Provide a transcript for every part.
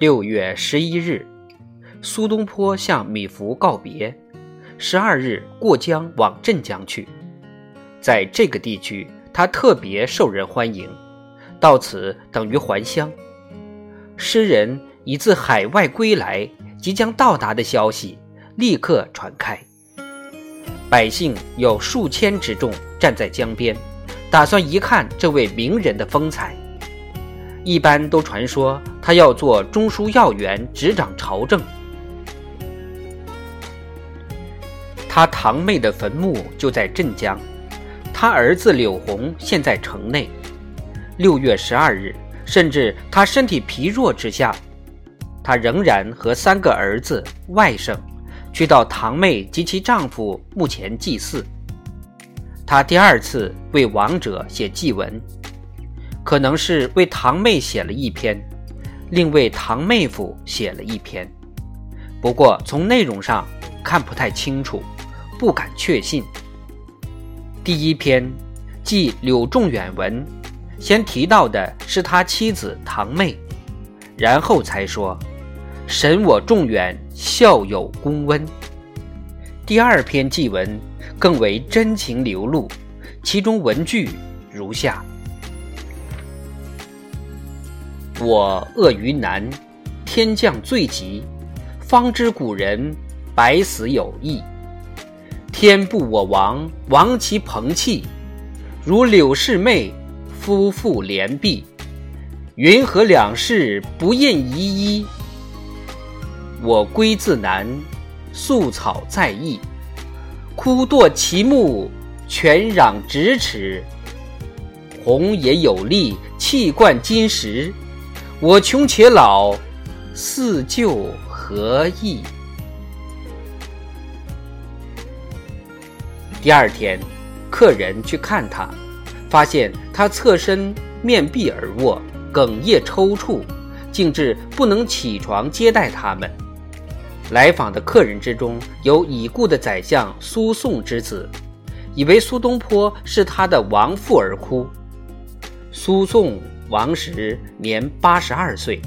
六月十一日，苏东坡向米芾告别。十二日过江往镇江去，在这个地区，他特别受人欢迎。到此等于还乡。诗人已自海外归来，即将到达的消息立刻传开。百姓有数千之众站在江边，打算一看这位名人的风采。一般都传说他要做中书要员，执掌朝政。他堂妹的坟墓就在镇江，他儿子柳红现在城内。六月十二日，甚至他身体疲弱之下，他仍然和三个儿子、外甥去到堂妹及其丈夫墓前祭祀。他第二次为亡者写祭文。可能是为堂妹写了一篇，另为堂妹夫写了一篇，不过从内容上看不太清楚，不敢确信。第一篇即柳仲远文，先提到的是他妻子堂妹，然后才说神我仲远孝有公温。第二篇祭文更为真情流露，其中文句如下。我恶于南，天降罪疾，方知古人百死有意。天不我亡，亡其朋戚，如柳氏妹，夫妇连璧，云何两世不厌依依？我归自南，宿草在邑，枯堕其木，泉壤咫尺，红也有力，气贯金石。我穷且老，似旧何意？第二天，客人去看他，发现他侧身面壁而卧，哽咽抽搐，竟至不能起床接待他们。来访的客人之中有已故的宰相苏颂之子，以为苏东坡是他的亡父而哭。苏颂。王时年八十二岁。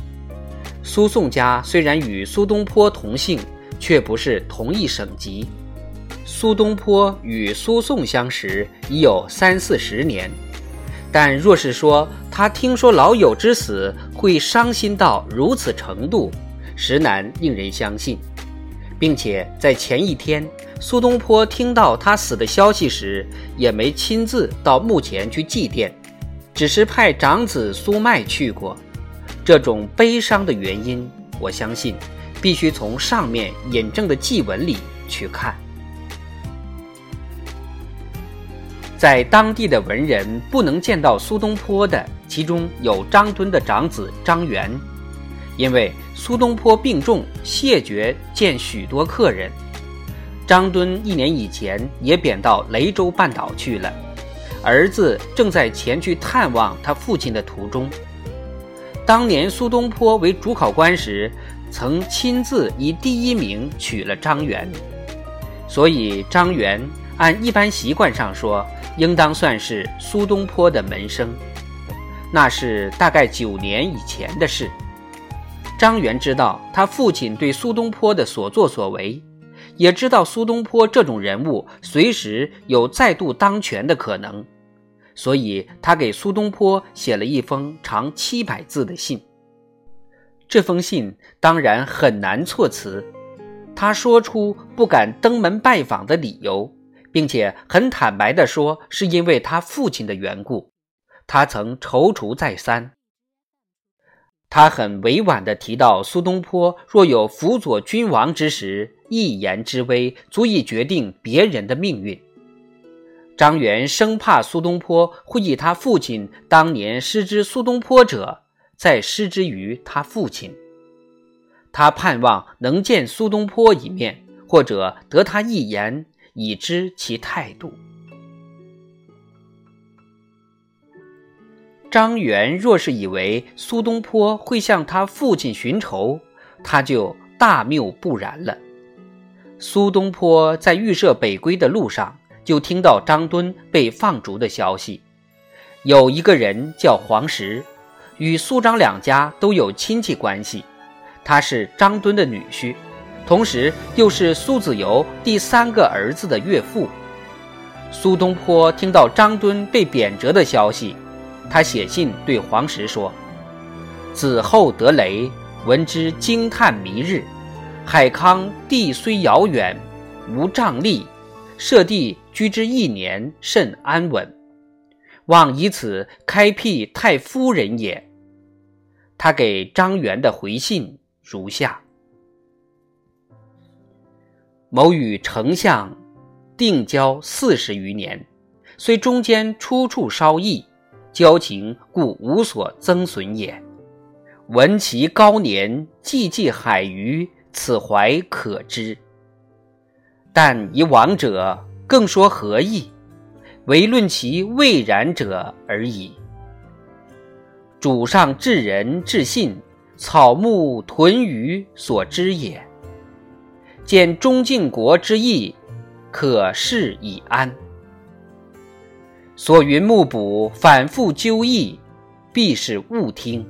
苏颂家虽然与苏东坡同姓，却不是同一省级。苏东坡与苏颂相识已有三四十年，但若是说他听说老友之死会伤心到如此程度，实难令人相信。并且在前一天，苏东坡听到他死的消息时，也没亲自到墓前去祭奠。只是派长子苏迈去过，这种悲伤的原因，我相信必须从上面引证的祭文里去看。在当地的文人不能见到苏东坡的，其中有张敦的长子张元，因为苏东坡病重，谢绝见许多客人。张敦一年以前也贬到雷州半岛去了。儿子正在前去探望他父亲的途中。当年苏东坡为主考官时，曾亲自以第一名取了张元，所以张元按一般习惯上说，应当算是苏东坡的门生。那是大概九年以前的事。张元知道他父亲对苏东坡的所作所为，也知道苏东坡这种人物随时有再度当权的可能。所以，他给苏东坡写了一封长七百字的信。这封信当然很难措辞，他说出不敢登门拜访的理由，并且很坦白地说，是因为他父亲的缘故。他曾踌躇再三。他很委婉地提到，苏东坡若有辅佐君王之时，一言之威，足以决定别人的命运。张元生怕苏东坡会以他父亲当年失之苏东坡者，再失之于他父亲。他盼望能见苏东坡一面，或者得他一言，以知其态度。张元若是以为苏东坡会向他父亲寻仇，他就大谬不然了。苏东坡在预设北归的路上。就听到张敦被放逐的消息，有一个人叫黄石，与苏张两家都有亲戚关系，他是张敦的女婿，同时又是苏子由第三个儿子的岳父。苏东坡听到张敦被贬谪的消息，他写信对黄石说：“子后得雷，闻之惊叹弥日。海康地虽遥远，无瘴疠，设地居之一年，甚安稳。望以此开辟太夫人也。”他给张元的回信如下：“某与丞相。”定交四十余年，虽中间出处稍异，交情故无所增损也。闻其高年，寂寂海隅，此怀可知。但以往者，更说何意？唯论其未然者而已。主上至仁至信，草木屯于所知也。见中靖国之意。可释以安。所云目卜反复纠议，必是误听。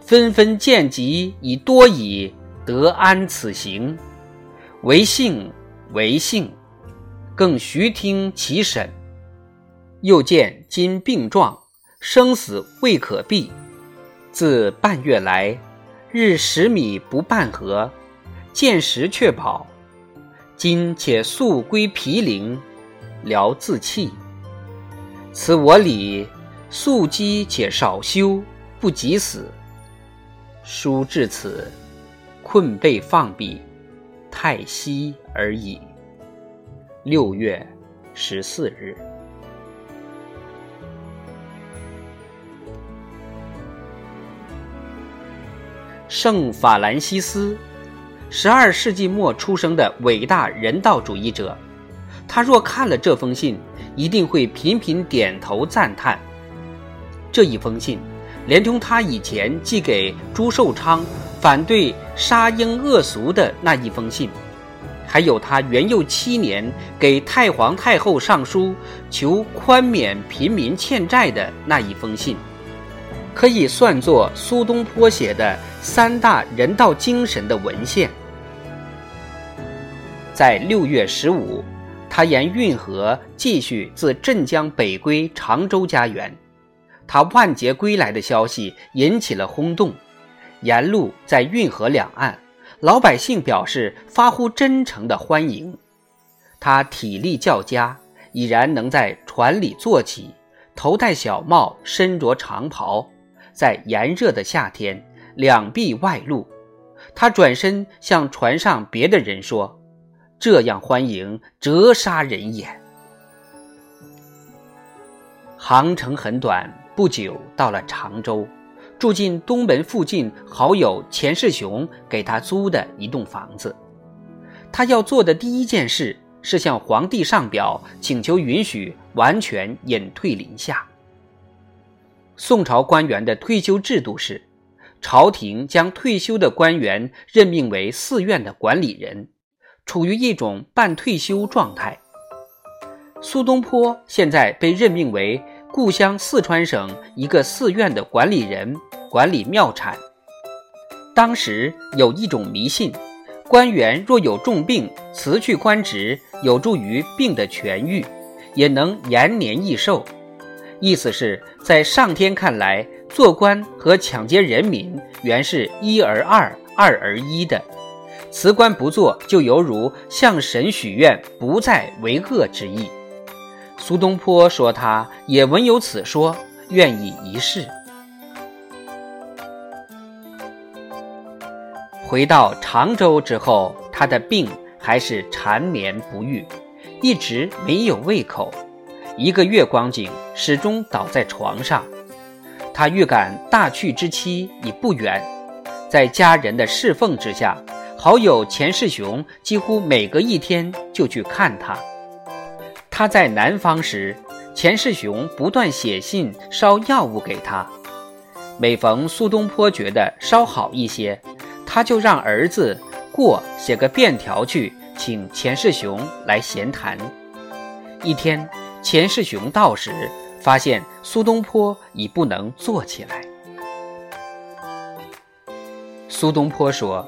纷纷见及以多矣，得安此行？唯幸唯幸，更徐听其审。又见今病状，生死未可避。自半月来，日十米不半合，见时却跑。今且速归毗陵，疗自弃。此我理，速积且少休，不及死。书至此，困备放笔，太息而已。六月十四日，圣法兰西斯。十二世纪末出生的伟大人道主义者，他若看了这封信，一定会频频点头赞叹。这一封信，连同他以前寄给朱寿昌反对杀婴恶俗的那一封信，还有他元佑七年给太皇太后上书求宽免贫民欠债的那一封信，可以算作苏东坡写的三大人道精神的文献。在六月十五，他沿运河继续自镇江北归常州家园。他万劫归来的消息引起了轰动。沿路在运河两岸，老百姓表示发乎真诚的欢迎。他体力较佳，已然能在船里坐起，头戴小帽，身着长袍，在炎热的夏天两臂外露。他转身向船上别的人说。这样欢迎，折杀人也。航程很短，不久到了常州，住进东门附近好友钱世雄给他租的一栋房子。他要做的第一件事是向皇帝上表，请求允许完全隐退林下。宋朝官员的退休制度是，朝廷将退休的官员任命为寺院的管理人。处于一种半退休状态。苏东坡现在被任命为故乡四川省一个寺院的管理人，管理庙产。当时有一种迷信，官员若有重病，辞去官职，有助于病的痊愈，也能延年益寿。意思是在上天看来，做官和抢劫人民原是一而二，二而一的。辞官不做，就犹如向神许愿不再为恶之意。苏东坡说，他也闻有此说，愿意一试。回到常州之后，他的病还是缠绵不愈，一直没有胃口。一个月光景，始终倒在床上。他预感大去之期已不远，在家人的侍奉之下。好友钱世雄几乎每隔一天就去看他。他在南方时，钱世雄不断写信烧药物给他。每逢苏东坡觉得稍好一些，他就让儿子过写个便条去请钱世雄来闲谈。一天，钱世雄到时，发现苏东坡已不能坐起来。苏东坡说：“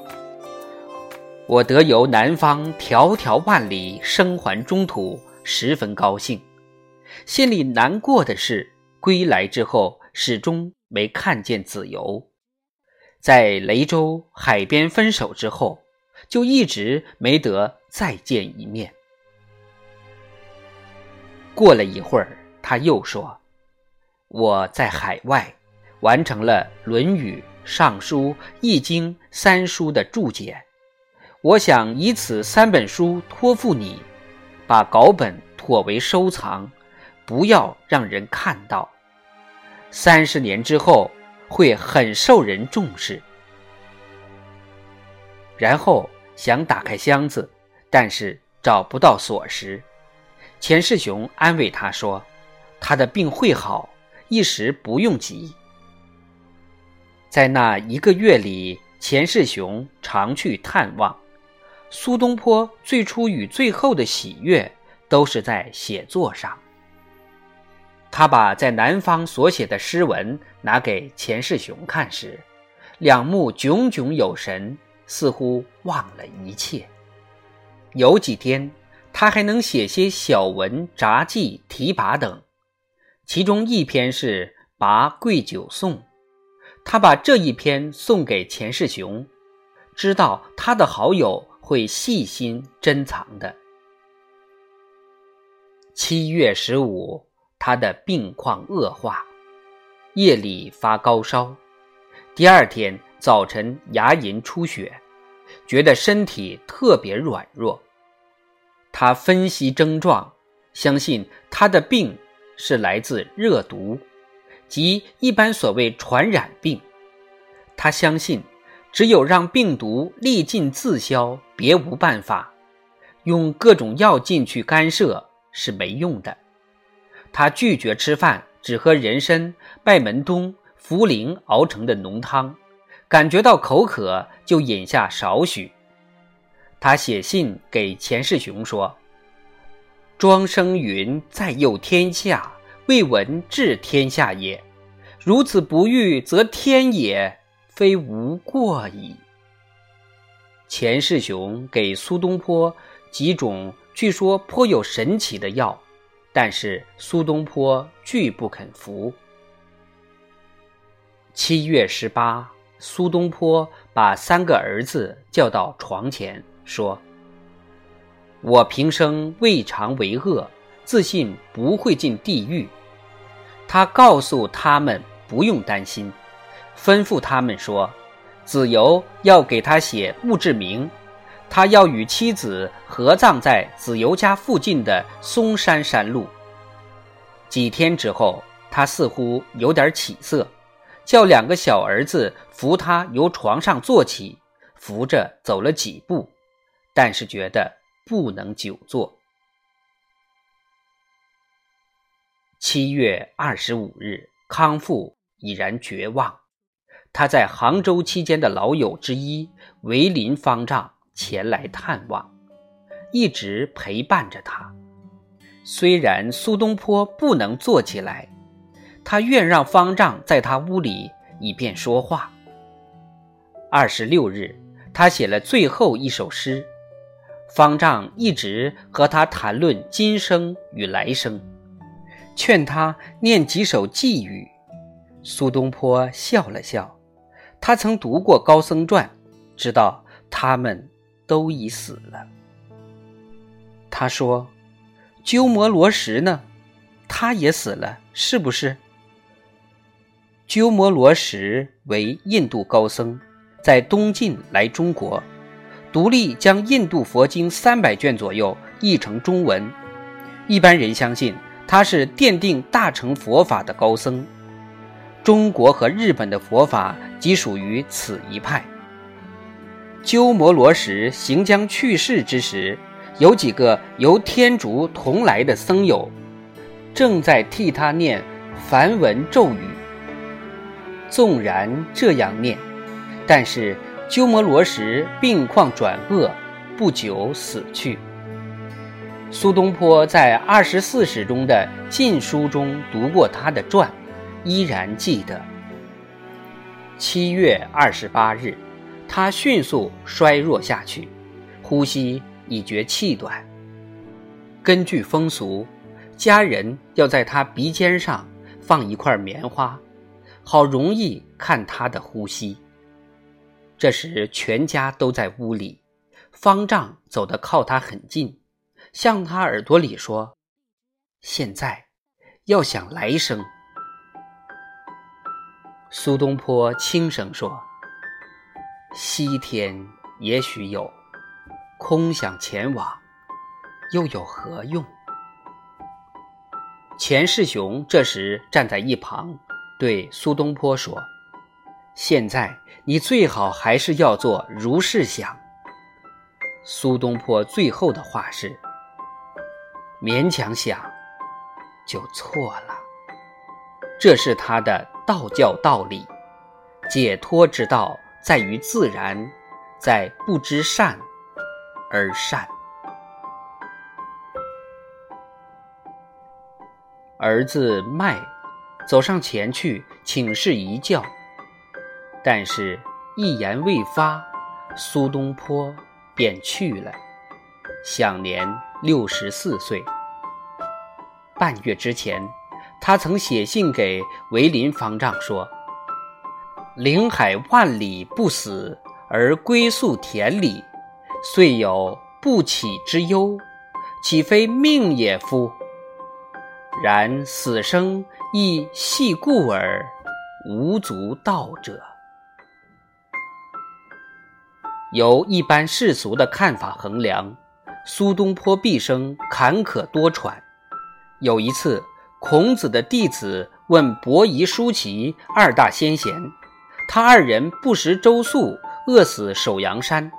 我得由南方迢迢万里生还中土，十分高兴。心里难过的是，归来之后始终没看见子由。在雷州海边分手之后，就一直没得再见一面。”过了一会儿，他又说：“我在海外完成了《论语》。”《尚书》《易经》三书的注解，我想以此三本书托付你，把稿本妥为收藏，不要让人看到。三十年之后会很受人重视。然后想打开箱子，但是找不到锁匙。钱世雄安慰他说：“他的病会好，一时不用急。”在那一个月里，钱世雄常去探望苏东坡。最初与最后的喜悦，都是在写作上。他把在南方所写的诗文拿给钱世雄看时，两目炯炯有神，似乎忘了一切。有几天，他还能写些小文、札记、题跋等，其中一篇是《拔桂酒颂》。他把这一篇送给钱世雄，知道他的好友会细心珍藏的。七月十五，他的病况恶化，夜里发高烧，第二天早晨牙龈出血，觉得身体特别软弱。他分析症状，相信他的病是来自热毒。即一般所谓传染病，他相信，只有让病毒历尽自消，别无办法。用各种药进去干涉是没用的。他拒绝吃饭，只喝人参、拜门冬、茯苓熬成的浓汤，感觉到口渴就饮下少许。他写信给钱世雄说：“庄生云，在佑天下。”未闻治天下也，如此不遇，则天也，非无过矣。钱世雄给苏东坡几种据说颇有神奇的药，但是苏东坡拒不肯服。七月十八，苏东坡把三个儿子叫到床前，说：“我平生未尝为恶，自信不会进地狱。”他告诉他们不用担心，吩咐他们说：“子由要给他写墓志铭，他要与妻子合葬在子由家附近的嵩山山路。”几天之后，他似乎有点起色，叫两个小儿子扶他由床上坐起，扶着走了几步，但是觉得不能久坐。七月二十五日，康复已然绝望。他在杭州期间的老友之一维林方丈前来探望，一直陪伴着他。虽然苏东坡不能坐起来，他愿让方丈在他屋里，以便说话。二十六日，他写了最后一首诗，方丈一直和他谈论今生与来生。劝他念几首寄语，苏东坡笑了笑。他曾读过高僧传，知道他们都已死了。他说：“鸠摩罗什呢？他也死了，是不是？”鸠摩罗什为印度高僧，在东晋来中国，独立将印度佛经三百卷左右译成中文。一般人相信。他是奠定大乘佛法的高僧，中国和日本的佛法即属于此一派。鸠摩罗什行将去世之时，有几个由天竺同来的僧友，正在替他念梵文咒语。纵然这样念，但是鸠摩罗什病况转恶，不久死去。苏东坡在《二十四史》中的《晋书》中读过他的传，依然记得。七月二十八日，他迅速衰弱下去，呼吸已觉气短。根据风俗，家人要在他鼻尖上放一块棉花，好容易看他的呼吸。这时，全家都在屋里，方丈走得靠他很近，向他耳朵里说：“现在要想来生。”苏东坡轻声说：“西天也许有，空想前往，又有何用？”钱世雄这时站在一旁，对苏东坡说。现在你最好还是要做如是想。苏东坡最后的话是：勉强想，就错了。这是他的道教道理，解脱之道在于自然，在不知善而善。儿子迈走上前去请示一教。但是，一言未发，苏东坡便去了，享年六十四岁。半月之前，他曾写信给维林方丈说：“岭海万里不死，而归宿田里，虽有不起之忧，岂非命也夫？然死生亦系故耳，无足道者。”由一般世俗的看法衡量，苏东坡毕生坎坷多舛。有一次，孔子的弟子问伯夷、叔齐二大先贤，他二人不食周粟，饿死首阳山。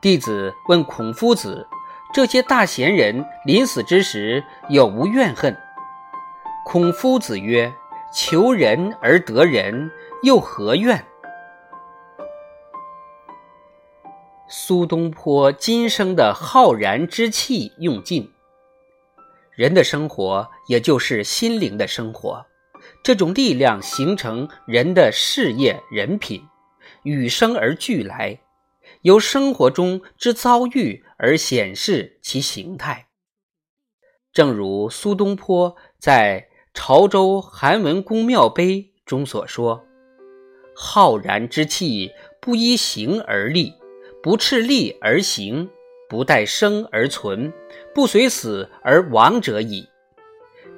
弟子问孔夫子，这些大贤人临死之时有无怨恨？孔夫子曰：“求仁而得仁，又何怨？”苏东坡今生的浩然之气用尽，人的生活也就是心灵的生活，这种力量形成人的事业人品，与生而俱来，由生活中之遭遇而显示其形态。正如苏东坡在潮州韩文公庙碑中所说：“浩然之气不依形而立。”不斥力而行，不待生而存，不随死而亡者矣。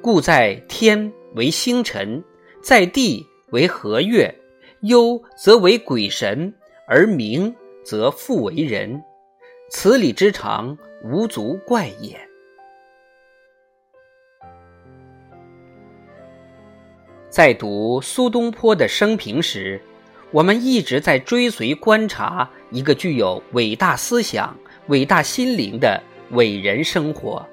故在天为星辰，在地为和月，忧则为鬼神，而明则复为人。此理之常，无足怪也。在读苏东坡的生平时，我们一直在追随观察一个具有伟大思想、伟大心灵的伟人生活。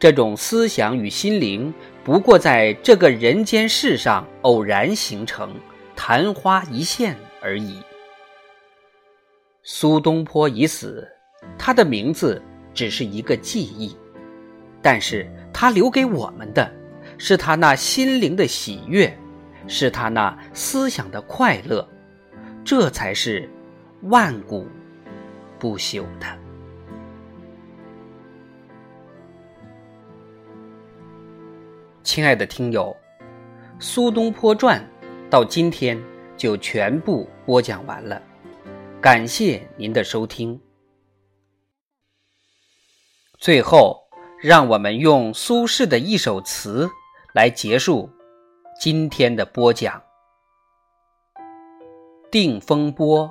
这种思想与心灵不过在这个人间世上偶然形成，昙花一现而已。苏东坡已死，他的名字只是一个记忆，但是他留给我们的，是他那心灵的喜悦。是他那思想的快乐，这才是万古不朽的。亲爱的听友，《苏东坡传》到今天就全部播讲完了，感谢您的收听。最后，让我们用苏轼的一首词来结束。今天的播讲，《定风波》，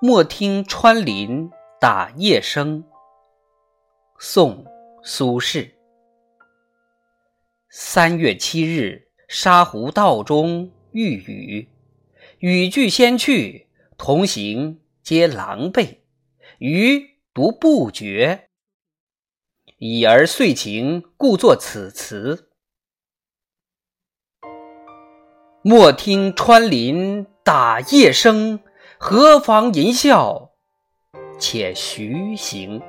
莫听穿林打叶声。宋·苏轼。三月七日，沙湖道中遇雨，雨具先去，同行皆狼狈，余独不觉。已而遂晴，故作此词。莫听穿林打叶声，何妨吟啸且徐行。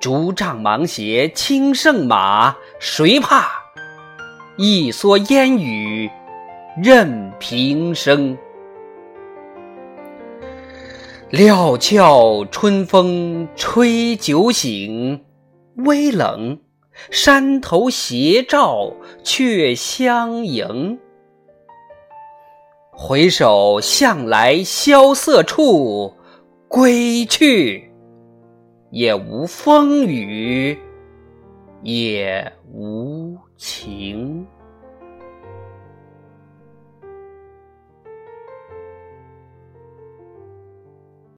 竹杖芒鞋轻胜马，谁怕？一蓑烟雨任平生。料峭春风吹酒醒，微冷，山头斜照却相迎。回首向来萧瑟处，归去，也无风雨也无情